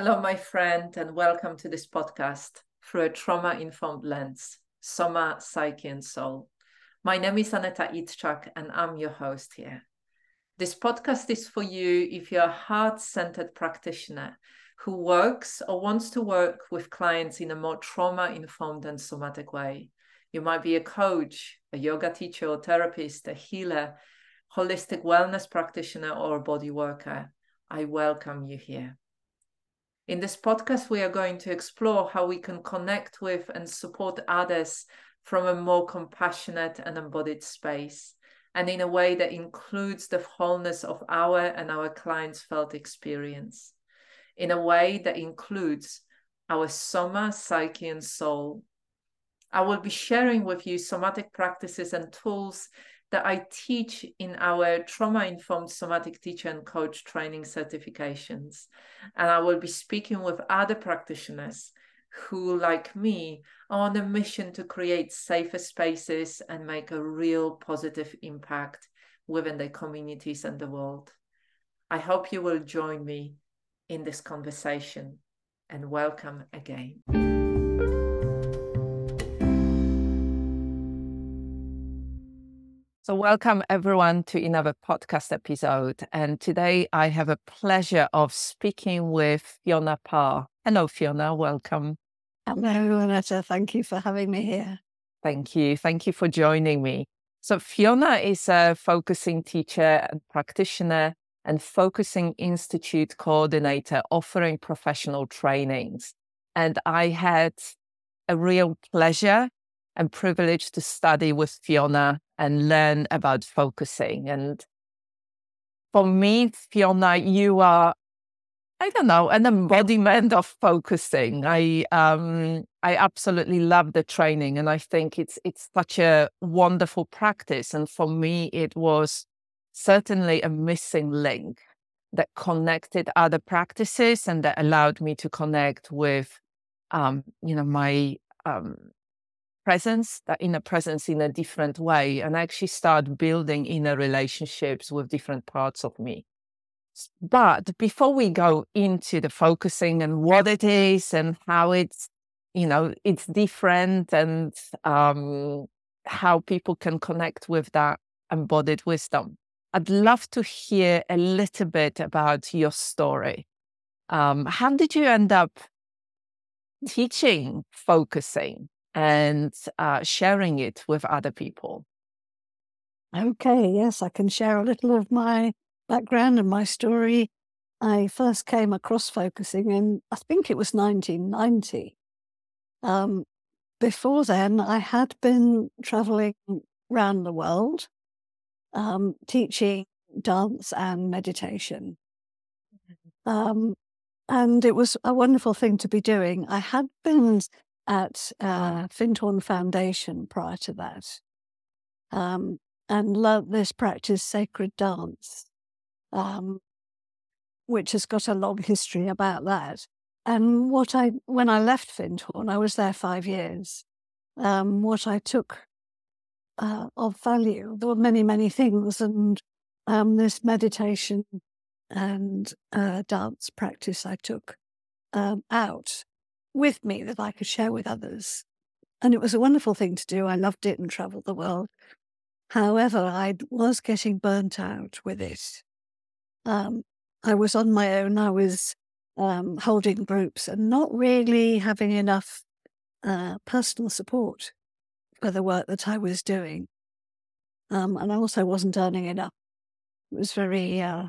Hello, my friend, and welcome to this podcast through a trauma informed lens, Soma, Psyche, and Soul. My name is Aneta Itchak, and I'm your host here. This podcast is for you if you're a heart centered practitioner who works or wants to work with clients in a more trauma informed and somatic way. You might be a coach, a yoga teacher or therapist, a healer, holistic wellness practitioner, or a body worker. I welcome you here. In this podcast, we are going to explore how we can connect with and support others from a more compassionate and embodied space, and in a way that includes the wholeness of our and our clients' felt experience, in a way that includes our soma, psyche, and soul. I will be sharing with you somatic practices and tools that I teach in our trauma informed somatic teacher and coach training certifications. And I will be speaking with other practitioners who, like me, are on a mission to create safer spaces and make a real positive impact within their communities and the world. I hope you will join me in this conversation and welcome again. So, welcome everyone to another podcast episode. And today I have a pleasure of speaking with Fiona Parr. Hello, Fiona. Welcome. Hello, Aneta. Thank you for having me here. Thank you. Thank you for joining me. So, Fiona is a focusing teacher and practitioner and focusing institute coordinator offering professional trainings. And I had a real pleasure and privilege to study with Fiona and learn about focusing. And for me, Fiona, you are, I don't know, an embodiment of focusing. I um I absolutely love the training and I think it's it's such a wonderful practice. And for me, it was certainly a missing link that connected other practices and that allowed me to connect with um, you know, my um, presence, that inner presence in a different way, and actually start building inner relationships with different parts of me. But before we go into the focusing and what it is and how it's, you know, it's different and um, how people can connect with that embodied wisdom, I'd love to hear a little bit about your story. Um, how did you end up teaching focusing? And uh, sharing it with other people. Okay, yes, I can share a little of my background and my story. I first came across focusing in, I think it was 1990. Um, before then, I had been traveling around the world um, teaching dance and meditation. Mm-hmm. Um, and it was a wonderful thing to be doing. I had been at uh, Findhorn Foundation prior to that, um, and learnt this practice, sacred dance, um, which has got a long history about that. And what I, when I left Findhorn, I was there five years. Um, what I took uh, of value, there were many, many things, and um, this meditation and uh, dance practice I took um, out with me that I could share with others. And it was a wonderful thing to do. I loved it and traveled the world. However, I was getting burnt out with it. Um, I was on my own. I was um, holding groups and not really having enough uh, personal support for the work that I was doing. Um, and I also wasn't earning enough. It was very, uh,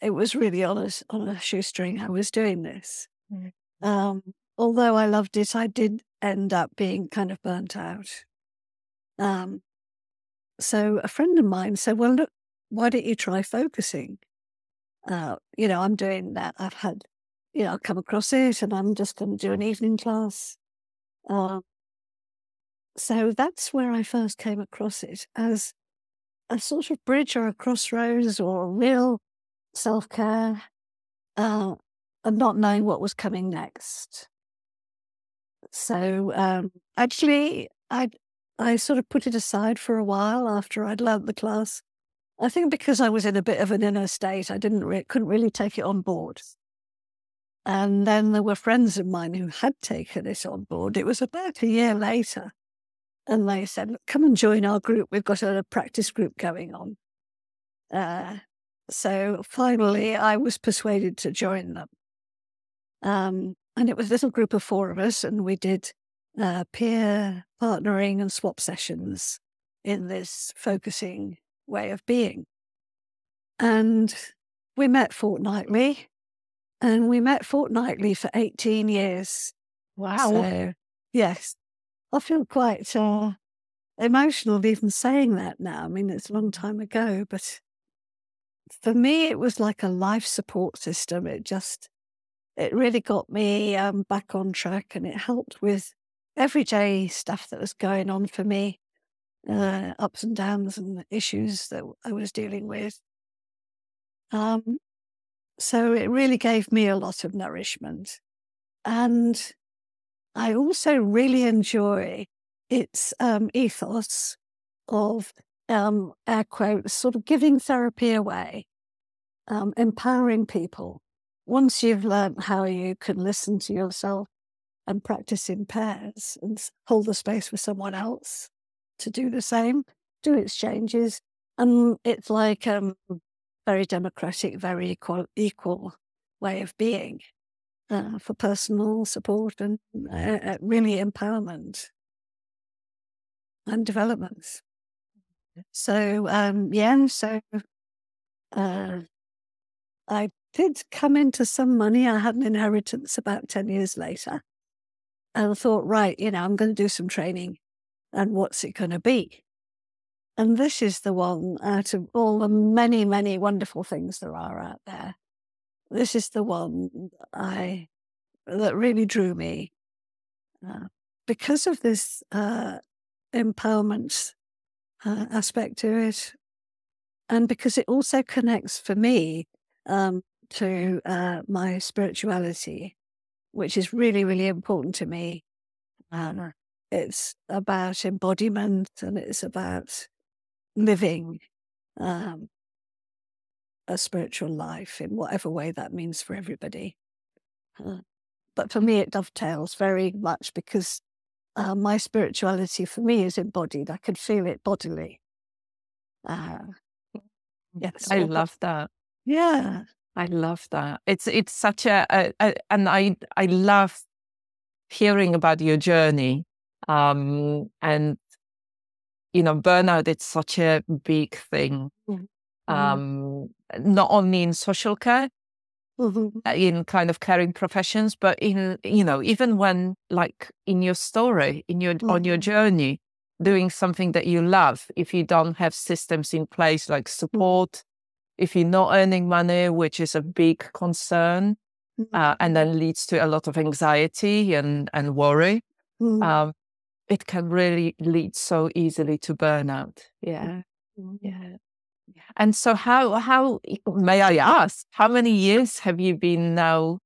it was really on a, on a shoestring. I was doing this. Mm. Um, although I loved it, I did end up being kind of burnt out. Um, so a friend of mine said, "Well, look, why don't you try focusing?" Uh, you know, I'm doing that. I've had, you know, i come across it, and I'm just going to do an evening class. Uh, so that's where I first came across it as a sort of bridge or a crossroads or real self care. Uh, and not knowing what was coming next. So um, actually, I I sort of put it aside for a while after I'd learnt the class. I think because I was in a bit of an inner state, I didn't re- couldn't really take it on board. And then there were friends of mine who had taken it on board. It was about a year later. And they said, come and join our group. We've got a practice group going on. Uh, so finally, I was persuaded to join them. Um, and it was a little group of four of us, and we did uh, peer partnering and swap sessions in this focusing way of being. And we met fortnightly, and we met fortnightly for 18 years. Wow. So, yes, I feel quite uh, emotional even saying that now. I mean, it's a long time ago, but for me, it was like a life support system. It just, it really got me um, back on track and it helped with everyday stuff that was going on for me, uh, ups and downs and issues that I was dealing with. Um, so it really gave me a lot of nourishment. And I also really enjoy its um, ethos of um, air quotes, sort of giving therapy away, um, empowering people. Once you've learned how you can listen to yourself and practice in pairs and hold the space for someone else to do the same, do exchanges, and it's like a um, very democratic, very equal, equal way of being uh, for personal support and uh, uh really empowerment and development. So um, yeah, so uh, I did come into some money. I had an inheritance about ten years later, and I thought, right, you know, I'm going to do some training, and what's it going to be? And this is the one out of all the many, many wonderful things there are out there. This is the one I that really drew me uh, because of this uh, empowerment uh, aspect to it. And because it also connects for me um, to uh, my spirituality, which is really, really important to me. Um, it's about embodiment and it's about living um, a spiritual life in whatever way that means for everybody. Uh, but for me, it dovetails very much because uh, my spirituality for me is embodied. I can feel it bodily. Uh, yes, I love that. Yeah, I love that. It's it's such a, a, a and I I love hearing about your journey. Um, and you know, burnout it's such a big thing. Mm-hmm. Um, not only in social care, mm-hmm. Uh, in kind of caring professions, but in you know even when like in your story, in your mm-hmm. on your mm-hmm. journey, doing something that you love. If you don't have systems in place like mm-hmm. support, if you're not earning money, which is a big concern, mm-hmm. uh, and then leads to a lot of anxiety and and worry. Um, it can really lead so easily to burnout. Yeah. Yeah. And so, how how may I ask? How many years have you been now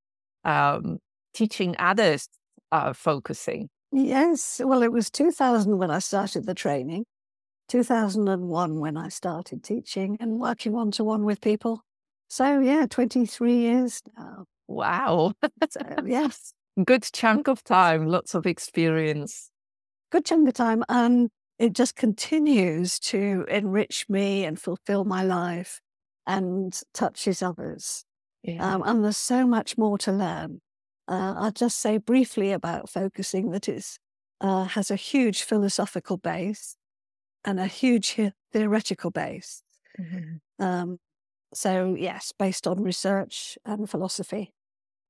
um, teaching others uh, focusing? Yes, well, it was 2000 when I started the training, 2001 when I started teaching and working one to one with people. So yeah, 23 years now. Wow. so, yes. Good chunk of time, lots of experience. Good chunk of time. And it just continues to enrich me and fulfill my life and touches others. Yeah. Um, and there's so much more to learn. Uh, I'll just say briefly about focusing that it uh, has a huge philosophical base and a huge theoretical base. Mm-hmm. Um, so, yes, based on research and philosophy.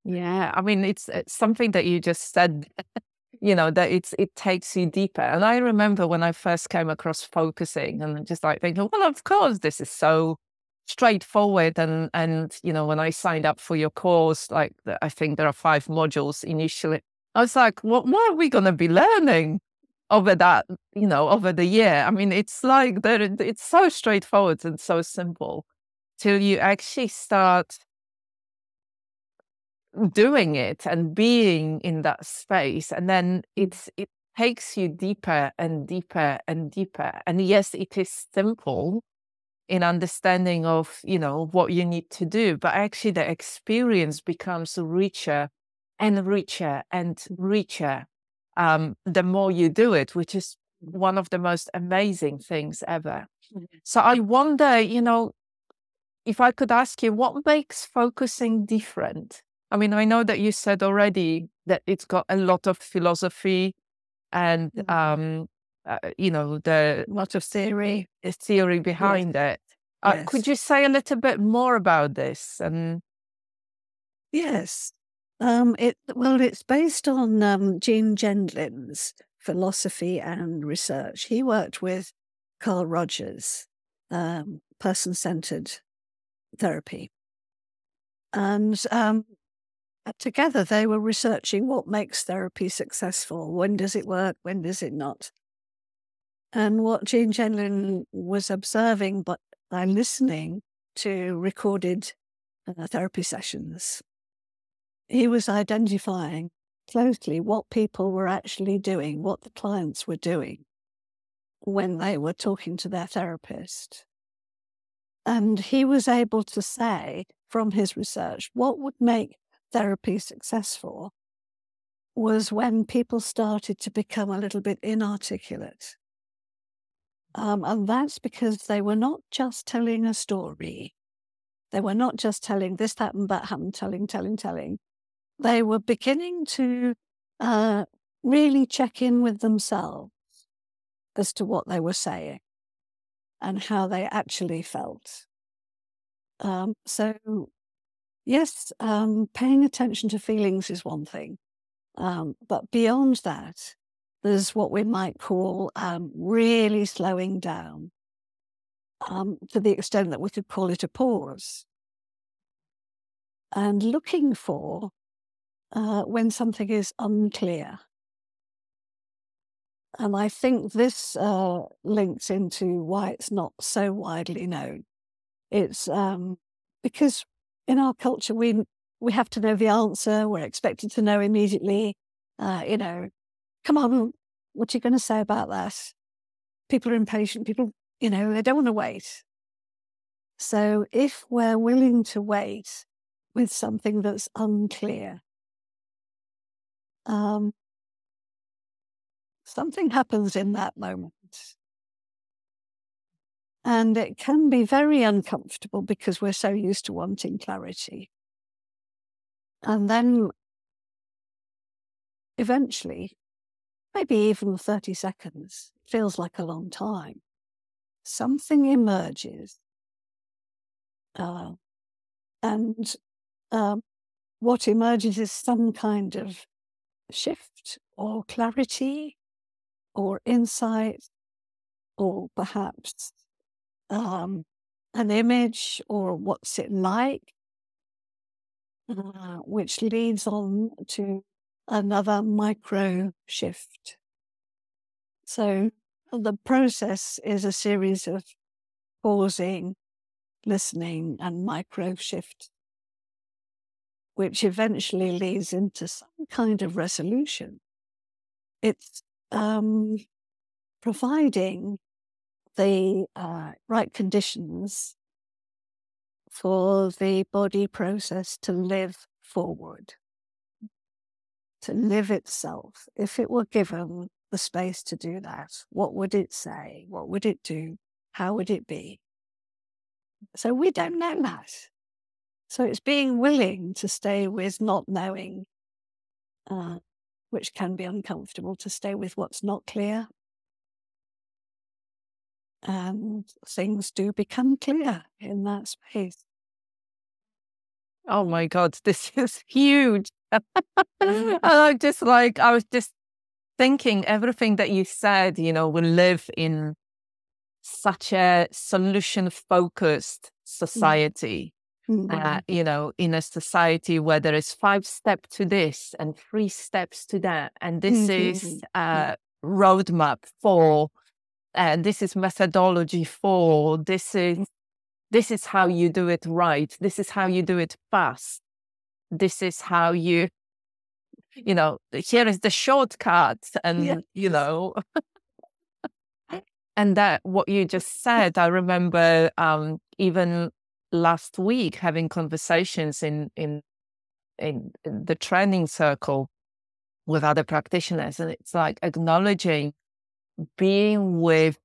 Yeah, I mean, it's, it's something that you just said you know that it's it takes you deeper and i remember when i first came across focusing and just like thinking well of course this is so straightforward and and you know when i signed up for your course like i think there are five modules initially i was like what, what are we going to be learning over that you know over the year i mean it's like that it's so straightforward and so simple till you actually start doing it and being in that space and then it's it takes you deeper and deeper and deeper and yes it is simple in understanding of you know what you need to do but actually the experience becomes richer and richer and richer um, the more you do it which is one of the most amazing things ever mm-hmm. so i wonder you know if i could ask you what makes focusing different i mean i know that you said already that it's got a lot of philosophy and mm-hmm. um, uh, you know the lot of theory theory behind yes. it uh, yes. could you say a little bit more about this and yes um, it well it's based on um, gene gendlin's philosophy and research. He worked with carl rogers um, person-centered therapy. And um, together they were researching what makes therapy successful. When does it work? When does it not? And what Gene Gendlin was observing but by listening to recorded uh, therapy sessions, he was identifying closely what people were actually doing, what the clients were doing when they were talking to their therapist. And he was able to say from his research what would make therapy successful was when people started to become a little bit inarticulate. Um, and that's because they were not just telling a story. They were not just telling this happened, that happened, telling, telling, telling. They were beginning to uh, really check in with themselves as to what they were saying and how they actually felt. Um, so, yes, um, paying attention to feelings is one thing. Um, but beyond that, there's what we might call um, really slowing down um, to the extent that we could call it a pause. And looking for uh, when something is unclear. And I think this uh, links into why it's not so widely known. It's um, because in our culture, we, we have to know the answer, we're expected to know immediately. Uh, you know, come on, what are you going to say about that? People are impatient. People, you know, they don't want to wait. So if we're willing to wait with something that's unclear, um, something happens in that moment. And it can be very uncomfortable because we're so used to wanting clarity. And then eventually maybe even 30 seconds feels like a long time. Something emerges. Uh, and um, what emerges is some kind of shift or clarity or insight or perhaps um, an image or what's it like, uh, which leads on to another micro shift. So the process is a series of pausing, listening, and micro shift, which eventually leads into some kind of resolution. It's um, providing the uh, right conditions for the body process to live forward to live itself, if it were given the space to do that, what would it say? What would it do? How would it be? So we don't know that. So it's being willing to stay with not knowing, uh, which can be uncomfortable, to stay with what's not clear. And things do become clear in that space. Oh my God, this is huge. Mm-hmm. I just like, I was just thinking everything that you said, you know, we live in such a solution focused society. Mm-hmm. Uh, you know, in a society where there is five steps to this and three steps to that, and this mm-hmm. is a roadmap for, and this is methodology for, this is this is how you do it right. This is how you do it fast. This is how you, you know, here is the shortcut. And, yeah. you know, and that what you just said, I remember um, even last week having conversations in in in the training circle with other practitioners, and it's like acknowledging being with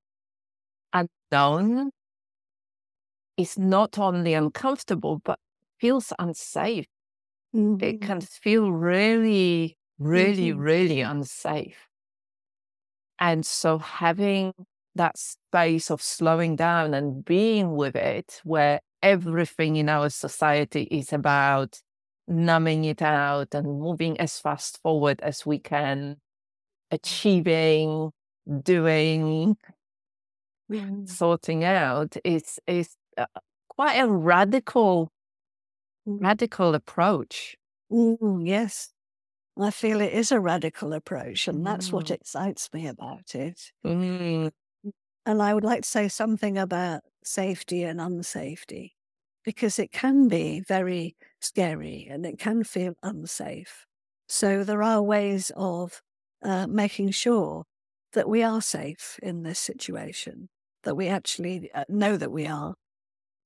unknown is not only uncomfortable but feels unsafe. Mm-hmm. It can feel really, really, mm-hmm. really unsafe. And so having that space of slowing down and being with it, where everything in our society is about numbing it out and moving as fast forward as we can, achieving, doing, mm. sorting out is is uh, quite a radical, radical approach. Mm, yes, I feel it is a radical approach, and that's what mm. excites me about it. Mm. And I would like to say something about safety and unsafety, because it can be very scary and it can feel unsafe. So there are ways of uh, making sure that we are safe in this situation, that we actually uh, know that we are.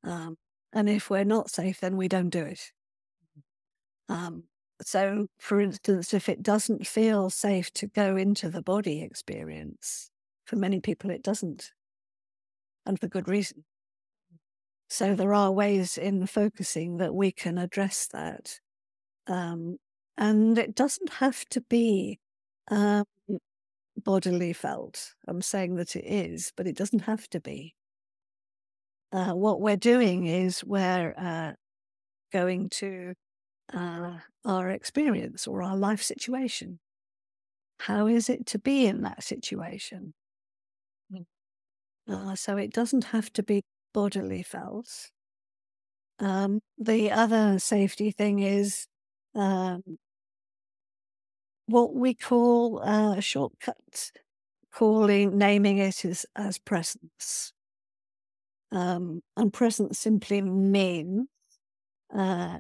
Um, and if we're not safe, then we don't do it. Um, so, for instance, if it doesn't feel safe to go into the body experience, for many people, it doesn't, and for good reason. So there are ways in focusing that we can address that. Um, and it doesn't have to be um, bodily felt. I'm saying that it is, but it doesn't have to be. Uh, what we're doing is we're uh, going to uh, our experience or our life situation. How is it to be in that situation? Uh, so it doesn't have to be bodily felt. Um, the other safety thing is um, what we call uh, a shortcut, calling naming it as, as presence. Um, and presence simply means uh,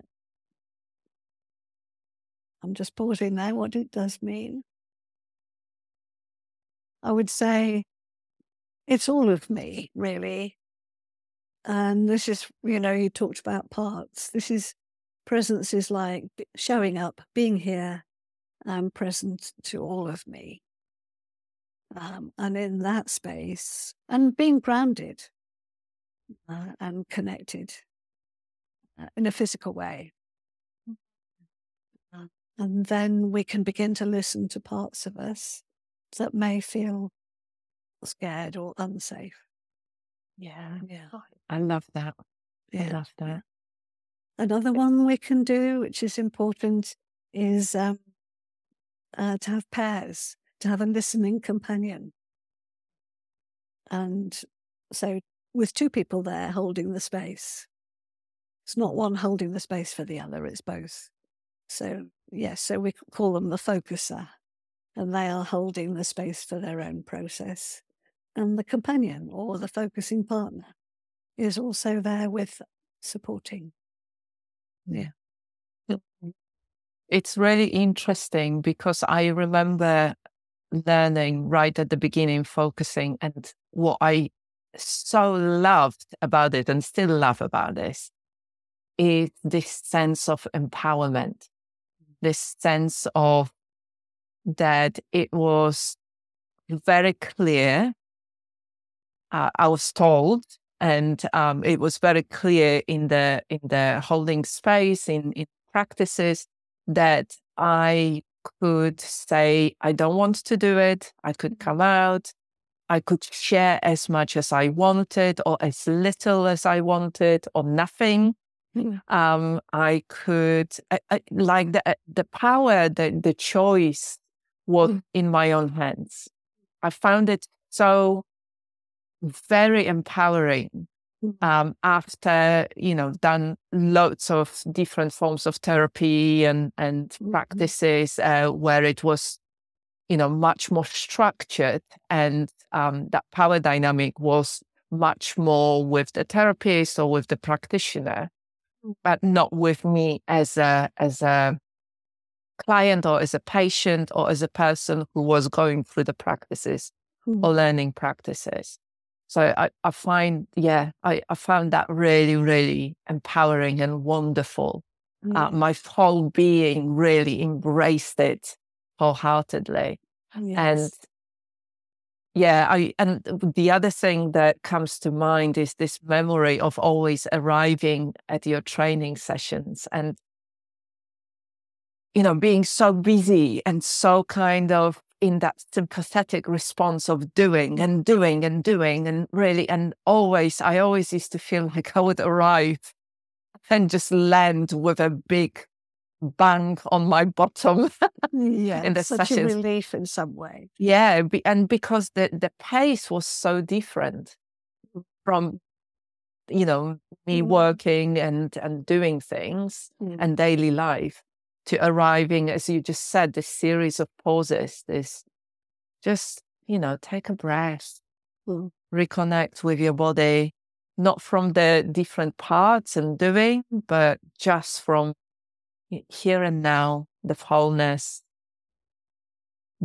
I'm just pausing there. What it does mean? I would say it's all of me, really. And this is, you know, you talked about parts. This is presence is like showing up, being here, and present to all of me. Um, and in that space, and being grounded uh, and connected uh, in a physical way. Uh, and then we can begin to listen to parts of us that may feel scared or unsafe. Yeah. Yeah. I love that. Yeah. I love that. Another one we can do, which is important, is um, uh, to have pairs, to have a listening companion. And so, with two people there holding the space, it's not one holding the space for the other, it's both. So, yes, so we call them the focuser, and they are holding the space for their own process. And the companion or the focusing partner is also there with supporting. Hmm. Yeah. It's really interesting because I remember learning right at the beginning, focusing, and what I so loved about it and still love about this is this sense of empowerment, this sense of that it was very clear uh, I was told, and um, it was very clear in the in the holding space in in practices that I could say I don't want to do it. I could come out. I could share as much as I wanted, or as little as I wanted, or nothing. Mm. Um, I could I, I, like the the power, the the choice was mm. in my own hands. I found it so very empowering mm-hmm. um, after you know done loads of different forms of therapy and and mm-hmm. practices uh, where it was you know much more structured and um, that power dynamic was much more with the therapist or with the practitioner mm-hmm. but not with me as a as a client or as a patient or as a person who was going through the practices mm-hmm. or learning practices So I, I find, yeah, I, I found that really, really empowering and wonderful. Mm. Uh, my whole being really embraced it wholeheartedly. Yes. And yeah, I and the other thing that comes to mind is this memory of always arriving at your training sessions and you know being so busy and so kind of in that sympathetic response of doing and doing and doing and really and always I always used to feel like I would arrive and just land with a big bang on my bottom yeah in the such sessions. a relief in some way yeah and because the the pace was so different from you know me mm. working and and doing things mm. and daily life to arriving as you just said this series of pauses this just you know take a breath mm. reconnect with your body not from the different parts and doing but just from here and now, the wholeness,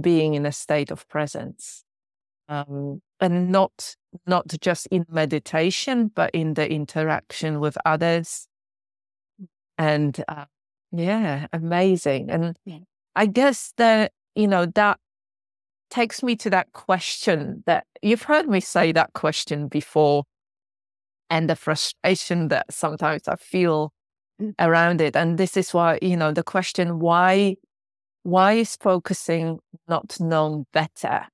being in a state of presence. Um, and not not just in meditation, but in the interaction with others. And uh, yeah, amazing. And yeah. I guess that you know that takes me to that question that you've heard me say that question before, and the frustration that sometimes I feel mm. around it. And this is why, you know, the question why why is focusing not known better?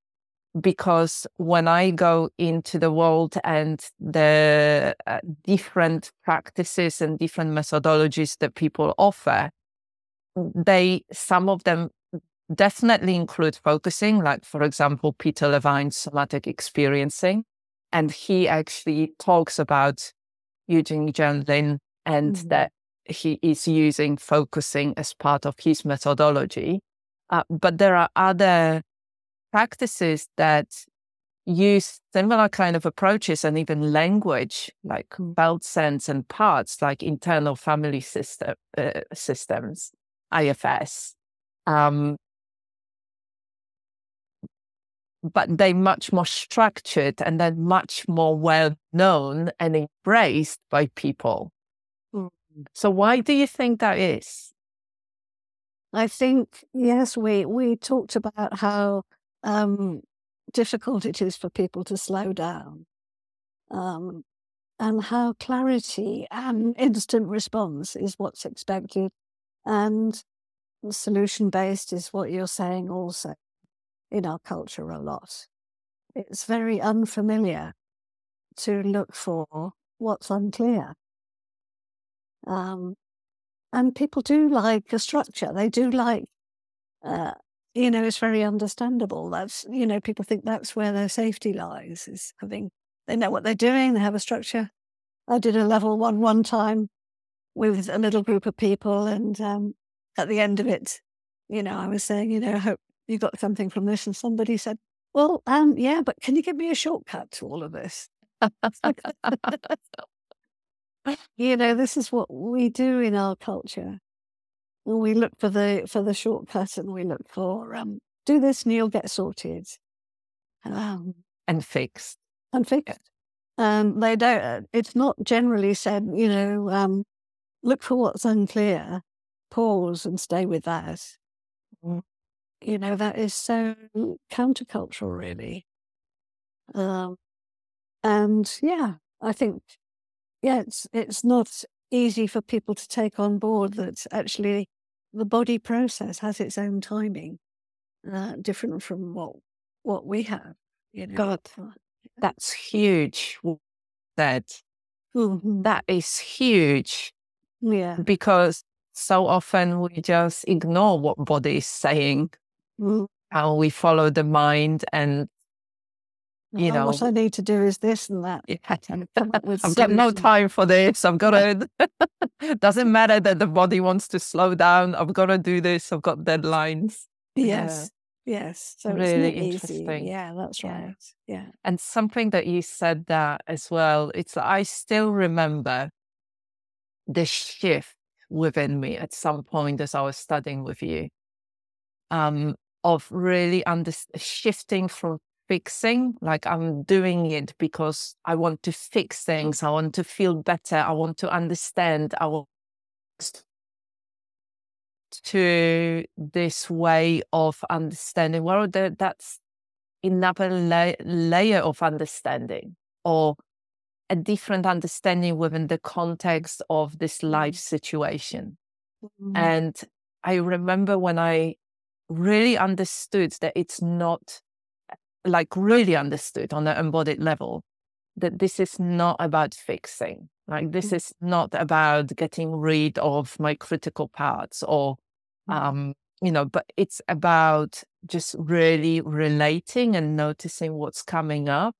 Because when I go into the world and the uh, different practices and different methodologies that people offer, they some of them definitely include focusing, like for example, Peter Levine's somatic experiencing. And he actually talks about Eugene Gendlin and mm-hmm. that he is using focusing as part of his methodology. Uh, but there are other practices that use similar kind of approaches and even language like felt sense and parts like internal family system uh, systems ifs um, but they much more structured and then much more well known and embraced by people. So why do you think that is? I think yes, we we talked about how um, difficult it is for people to slow down, um, and how clarity and instant response is what's expected, and solution based is what you're saying also in our culture a lot. It's very unfamiliar to look for what's unclear. Um, and people do like a structure. They do like, uh, you know, it's very understandable. That's, you know, people think that's where their safety lies is having, they know what they're doing, they have a structure. I did a level one one time with a little group of people. And um, at the end of it, you know, I was saying, you know, I hope you got something from this. And somebody said, well, um, yeah, but can you give me a shortcut to all of this? you know, this is what we do in our culture. We look for the for the shortcut, and we look for um, do this, and you'll get sorted, um, and fixed, and fixed. Um, they don't. Uh, it's not generally said. You know, um, look for what's unclear, pause, and stay with that. Mm. You know, that is so countercultural, really. Um, and yeah, I think yeah, it's it's not easy for people to take on board that actually the body process has its own timing, uh, different from what what we have. You know, God, that's huge. That mm-hmm. that is huge. Yeah, because so often we just ignore what body is saying, mm. and we follow the mind and you know what I need to do is this and that. Yeah. I've got no time for this. I've got to. doesn't matter that the body wants to slow down. I've got to do this. I've got deadlines. Yes. Yeah. Yes. So really interesting. Easy. Yeah, that's yeah. right. Yeah. And something that you said that as well. It's I still remember the shift within me at some point as I was studying with you. Um, of really under shifting from fixing, like I'm doing it because I want to fix things, I want to feel better, I want to understand, I want to this way of understanding. Well, that's another la- layer of understanding or a different understanding within the context of this life mm. situation. Mm-hmm. And I remember when I really understood that it's not like really understood on an embodied level that this is not about fixing. Like this mm-hmm. is not about getting rid of my critical parts or mm-hmm. um you know, but it's about just really relating and noticing what's coming up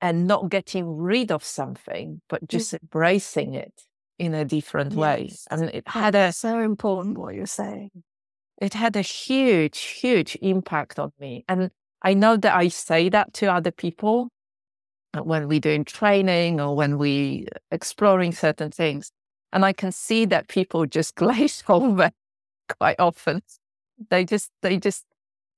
and not getting rid of something, but mm. just mm. embracing it in a different yes. way. And it had a so important what you're saying. It had a huge, huge impact on me. And I know that I say that to other people uh, when we're doing training or when we're exploring certain things. And I can see that people just glaze over quite often. They just they just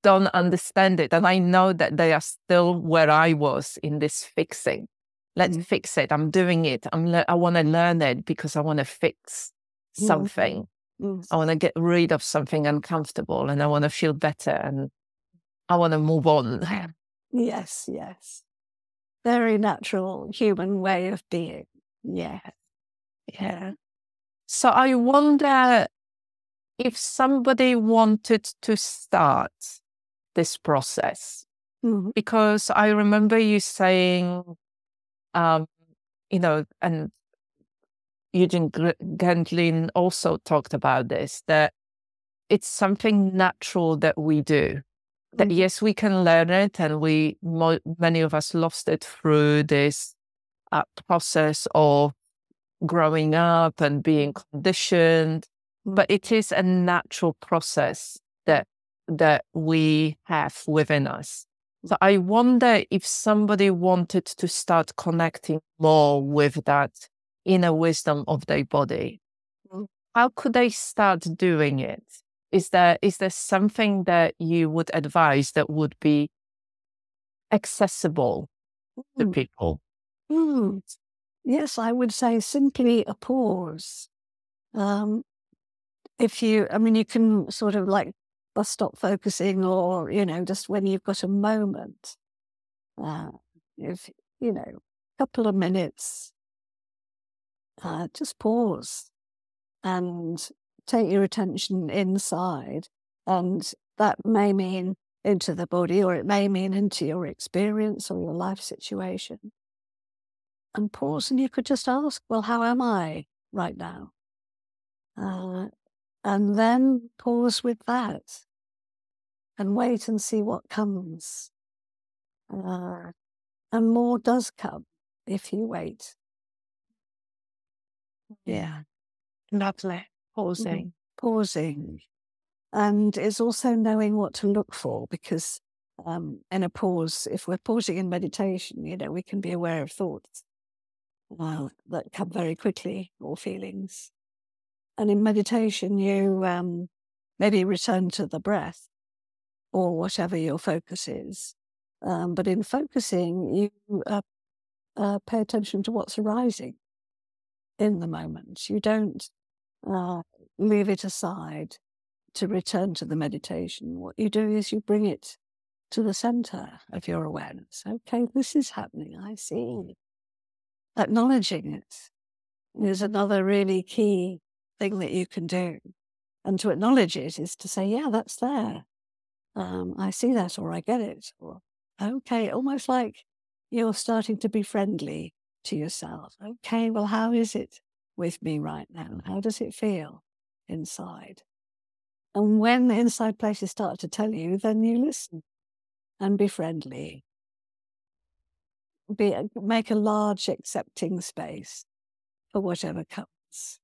don't understand it. And I know that they are still where I was in this fixing. Let's mm. fix it. I'm doing it. I'm le- I want to learn it because I want to fix mm-hmm. something. Mm. I want to get rid of something uncomfortable and I want to feel better and I want to move on. Yes, yes. Very natural human way of being. Yeah. Yeah. So I wonder if somebody wanted to start this process, mm-hmm. because I remember you saying, um, you know, and Eugene Gendlin also talked about this that it's something natural that we do. That mm-hmm. yes, we can learn it, and we many of us lost it through this uh, process of growing up and being conditioned but it is a natural process that that we have within us. So I wonder if somebody wanted to start connecting more with that inner wisdom of their body, mm. how could they start doing it? Is there is there something that you would advise that would be accessible mm. to people? Mm. Yes, I would say simply a pause. Um, if you, I mean, you can sort of like bus stop focusing or, you know, just when you've got a moment, uh, if, you know, a couple of minutes, uh, just pause and take your attention inside. And that may mean into the body or it may mean into your experience or your life situation. And pause, and you could just ask, well, how am I right now? Uh, and then pause with that and wait and see what comes. Uh, and more does come if you wait. Yeah, lovely. Pausing. Mm-hmm. Pausing. And it's also knowing what to look for because um, in a pause, if we're pausing in meditation, you know, we can be aware of thoughts uh, that come very quickly or feelings. And in meditation, you um, maybe return to the breath or whatever your focus is. Um, but in focusing, you uh, uh, pay attention to what's arising in the moment. You don't uh, leave it aside to return to the meditation. What you do is you bring it to the center of your awareness. Okay, this is happening. I see. Acknowledging it is another really key thing that you can do. And to acknowledge it is to say, yeah, that's there. Um, I see that or I get it. Or, okay, almost like you're starting to be friendly to yourself. Okay, well, how is it with me right now? How does it feel inside? And when the inside places start to tell you, then you listen and be friendly. Be, make a large accepting space for whatever comes.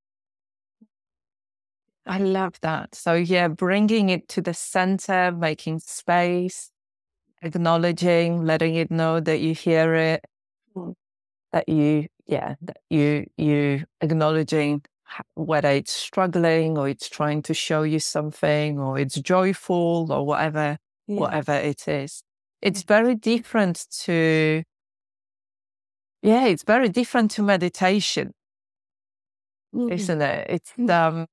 I love that. So, yeah, bringing it to the center, making space, acknowledging, letting it know that you hear it, mm. That you, yeah, that you, you acknowledging whether it's struggling or it's trying to show you something or it's joyful or whatever, yeah. whatever it is. it's very different to, yeah, it's very different to meditation, mm-hmm. isn't it? It's, mm. um,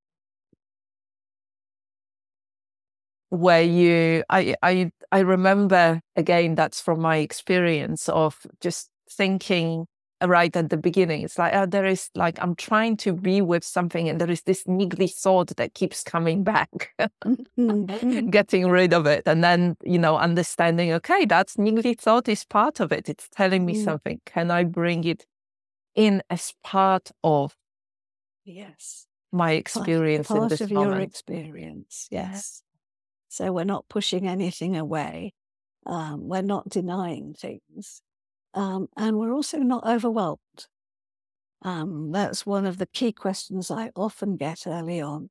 where you I I I remember again that's from my experience of just thinking right at the beginning. It's like, oh, there is like, I'm trying to be with something and there is this niggly thought that keeps coming back, mm-hmm. getting rid of it. And then, you know, understanding, okay, that's niggly thought is part of it. It's telling me mm. something. Can I bring it in as part of yes my experience part, part of moment. your experience yes so we're not pushing anything away um, we're not denying things um, and we're also not overwhelmed. Um, that's one of the key questions I often get early on.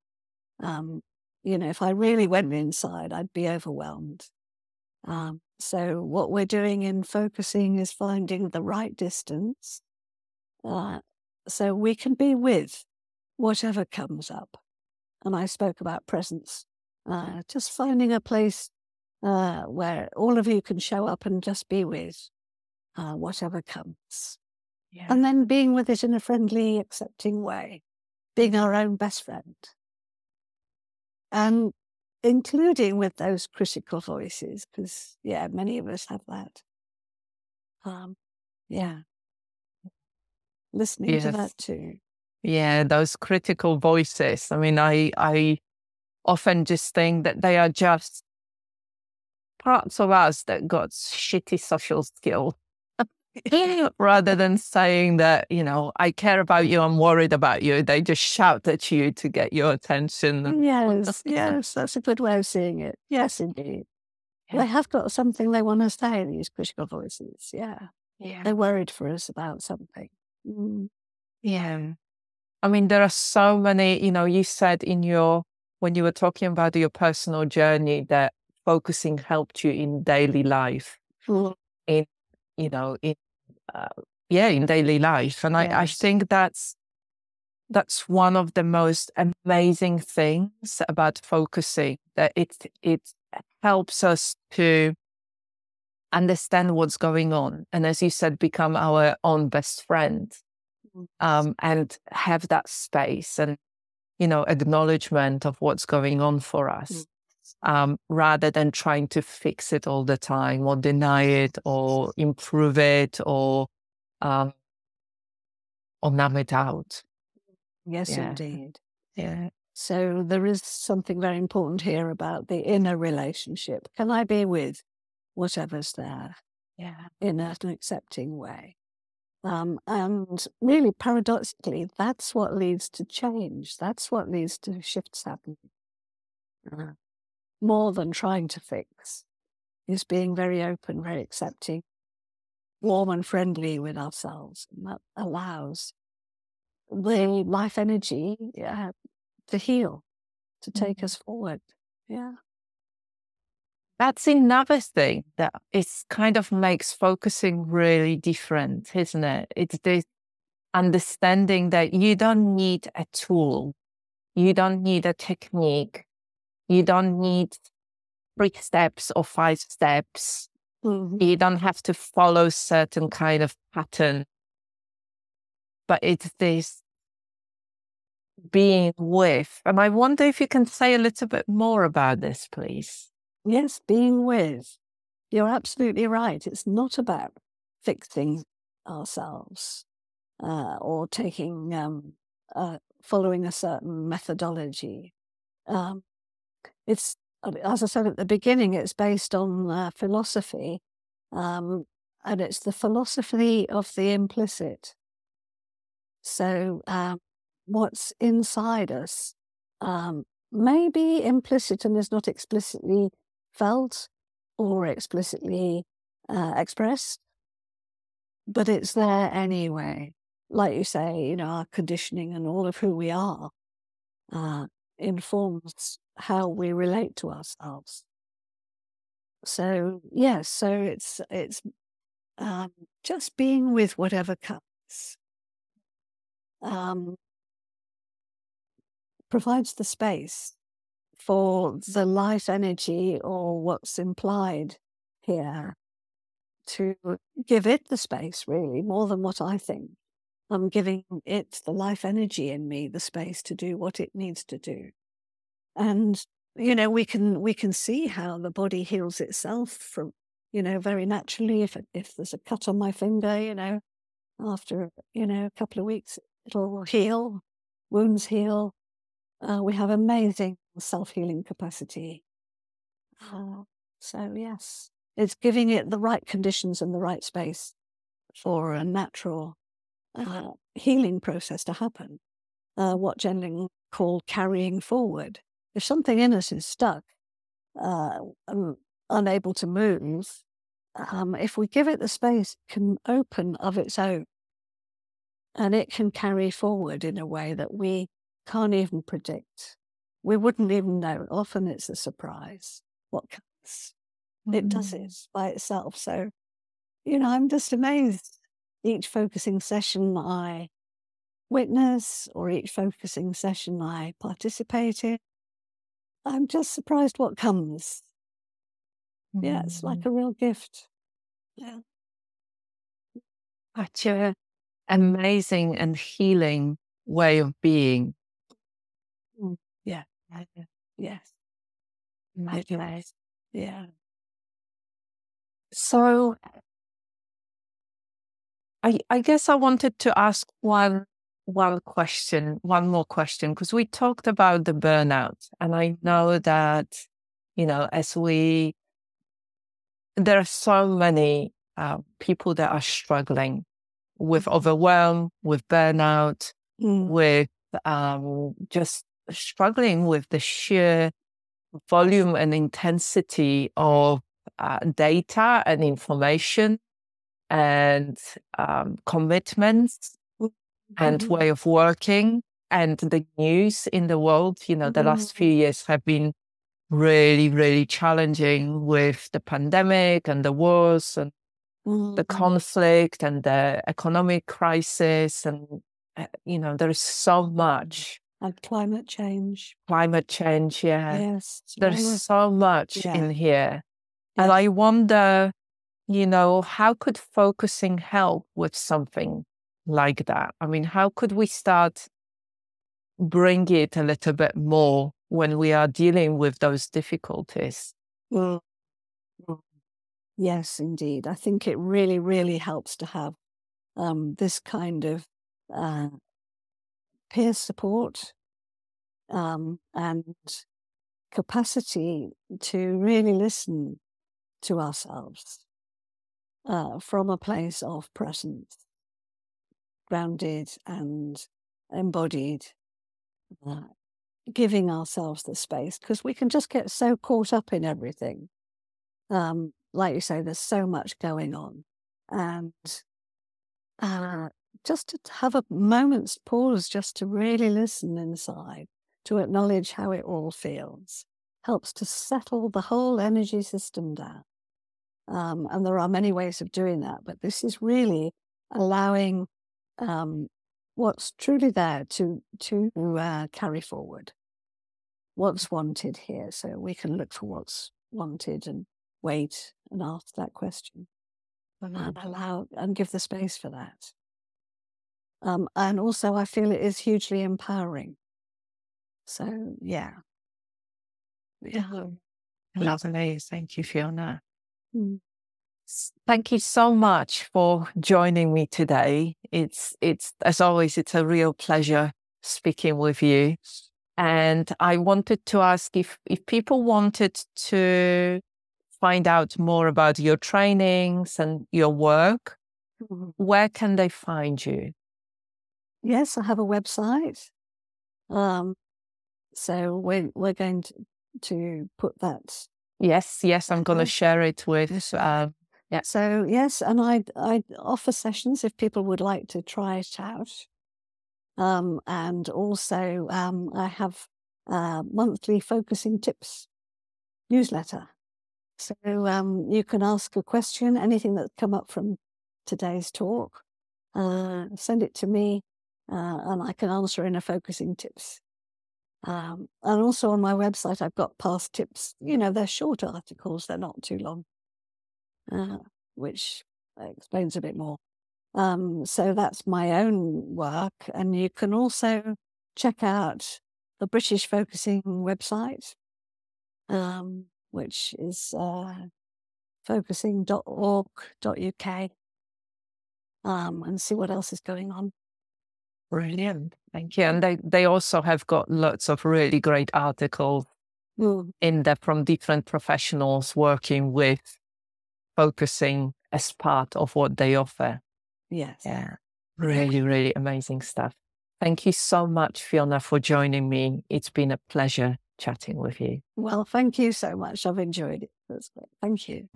Um, you know, if I really went inside, I'd be overwhelmed. Um, so, what we're doing in focusing is finding the right distance uh, so we can be with whatever comes up. And I spoke about presence, uh, just finding a place uh, where all of you can show up and just be with uh, whatever comes. Yeah. And then being with it in a friendly, accepting way, being our own best friend. And including with those critical voices, because, yeah, many of us have that. Um, yeah. Listening yes. to that too. Yeah, those critical voices. I mean, I, I often just think that they are just parts of us that got shitty social skills rather than saying that, you know, I care about you, I'm worried about you. They just shout at you to get your attention. Yes, yes, that's a good way of seeing it. Yes, indeed. Yeah. They have got something they want to say, these critical voices. Yeah. Yeah. They're worried for us about something. Mm. Yeah. I mean, there are so many, you know, you said in your, when you were talking about your personal journey, that focusing helped you in daily life. Mm. In you know, in uh, yeah, in daily life. And. I, I think that's that's one of the most amazing things about focusing that it it helps us to understand what's going on and as you said become our own best friend um, and have that space and you know acknowledgement of what's going on for us um, rather than trying to fix it all the time or deny it or improve it or um, or numb it out. Yes, yeah. indeed. Yeah. So there is something very important here about the inner relationship. Can I be with whatever's there? Yeah. In an accepting way. Um, and really, paradoxically, that's what leads to change. That's what leads to shifts happening. Uh, more than trying to fix, is being very open, very accepting, warm and friendly with ourselves. And that allows the life energy yeah, to heal, to take mm-hmm. us forward. Yeah. That's another thing that that is kind of makes focusing really different, isn't it? It's this understanding that you don't need a tool, you don't need a technique, you don't need three steps or five steps. Mm-hmm. You don't have to follow certain kind of pattern. But it's this being with. And I wonder if you can say a little bit more about this, please. Yes, being with. You're absolutely right. It's not about fixing ourselves uh, or taking, um, uh, following a certain methodology. Um, it's as I said at the beginning, it's based on uh, philosophy, um, and it's the philosophy of the implicit. So, um, what's inside us um, may be implicit and is not explicitly felt or explicitly uh, expressed, but it's there anyway. Like you say, you know, our conditioning and all of who we are uh, informs how we relate to ourselves. So yes, so it's it's um, just being with whatever comes. Um, provides the space for the light energy or what's implied here to give it the space, really, more than what I think. I'm giving it the life energy in me, the space to do what it needs to do. And you know, we can we can see how the body heals itself from, you know, very naturally. If if there's a cut on my finger, you know, after you know a couple of weeks, it'll heal. Wounds heal. Uh, we have amazing self healing capacity. Uh, so yes, it's giving it the right conditions and the right space for a natural uh, healing process to happen. Uh, what Gendlin called carrying forward. If something in us is stuck, uh, unable to move, um, if we give it the space, it can open of its own. And it can carry forward in a way that we can't even predict. We wouldn't even know. Often it's a surprise what comes. Mm-hmm. It does mm-hmm. it by itself. So, you know, I'm just amazed. Each focusing session I witness or each focusing session I participate in, I'm just surprised what comes. Mm-hmm. Yeah, it's like mm-hmm. a real gift. Yeah. Such a amazing and healing way of being. Mm, yeah. Yes. Yeah. So I I guess I wanted to ask one one question, one more question, because we talked about the burnout. And I know that, you know, as we there are so many uh, people that are struggling with mm-hmm. overwhelm, with burnout, mm. with um, just struggling with the sheer volume and intensity of uh, data and information and um, commitments mm-hmm. and way of working and the news in the world. You know, the mm-hmm. last few years have been really, really challenging with the pandemic and the wars and mm-hmm. the conflict and the economic crisis. And, uh, you know, there's so much and climate change. Climate change, yeah. Yes. There's so much yeah. in here. And I wonder, you know, how could focusing help with something like that? I mean, how could we start bring it a little bit more when we are dealing with those difficulties? Well, yes, indeed. I think it really, really helps to have um, this kind of uh, peer support um, and capacity to really listen to ourselves uh, from a place of presence, grounded and embodied, uh, giving ourselves the space because we can just get so caught up in everything. Um, like you say, there's so much going on. And uh, just to have a moment's pause, just to really listen inside, to acknowledge how it all feels, helps to settle the whole energy system down. Um, and there are many ways of doing that, but this is really allowing um, what's truly there to to uh, carry forward. What's wanted here, so we can look for what's wanted and wait and ask that question, and mm-hmm. allow and give the space for that. Um, and also, I feel it is hugely empowering. So, yeah. Yeah. Lovely. Thank you, Fiona. Mm. Thank you so much for joining me today. It's it's as always, it's a real pleasure speaking with you. And I wanted to ask if if people wanted to find out more about your trainings and your work, mm-hmm. where can they find you? Yes, I have a website. Um, so we're we're going to, to put that. Yes, yes, I'm going to share it with. Um, yeah. So yes, and I I offer sessions if people would like to try it out. Um, and also um, I have a monthly focusing tips newsletter. So um, you can ask a question, anything that's come up from today's talk, uh, send it to me uh, and I can answer in a focusing tips. Um, and also on my website, I've got past tips. You know, they're short articles; they're not too long. Uh, which explains a bit more. Um, so that's my own work. And you can also check out the British Focusing website, um, which is uh, focusing.org.uk, um, and see what else is going on. Brilliant. Thank you. And they, they also have got lots of really great articles mm. in there from different professionals working with focusing as part of what they offer. Yes. Yeah. Really, really amazing stuff. Thank you so much, Fiona, for joining me. It's been a pleasure chatting with you. Well, thank you so much. I've enjoyed it. That's great. Thank you.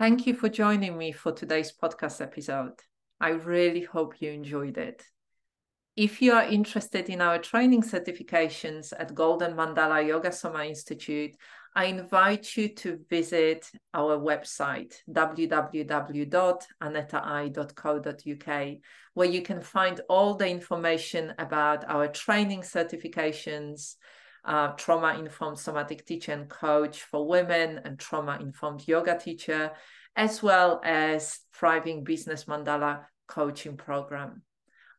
Thank you for joining me for today's podcast episode. I really hope you enjoyed it. If you are interested in our training certifications at Golden Mandala Yoga Soma Institute, I invite you to visit our website, www.anetai.co.uk, where you can find all the information about our training certifications, uh, trauma informed somatic teacher and coach for women, and trauma informed yoga teacher, as well as Thriving Business Mandala coaching program.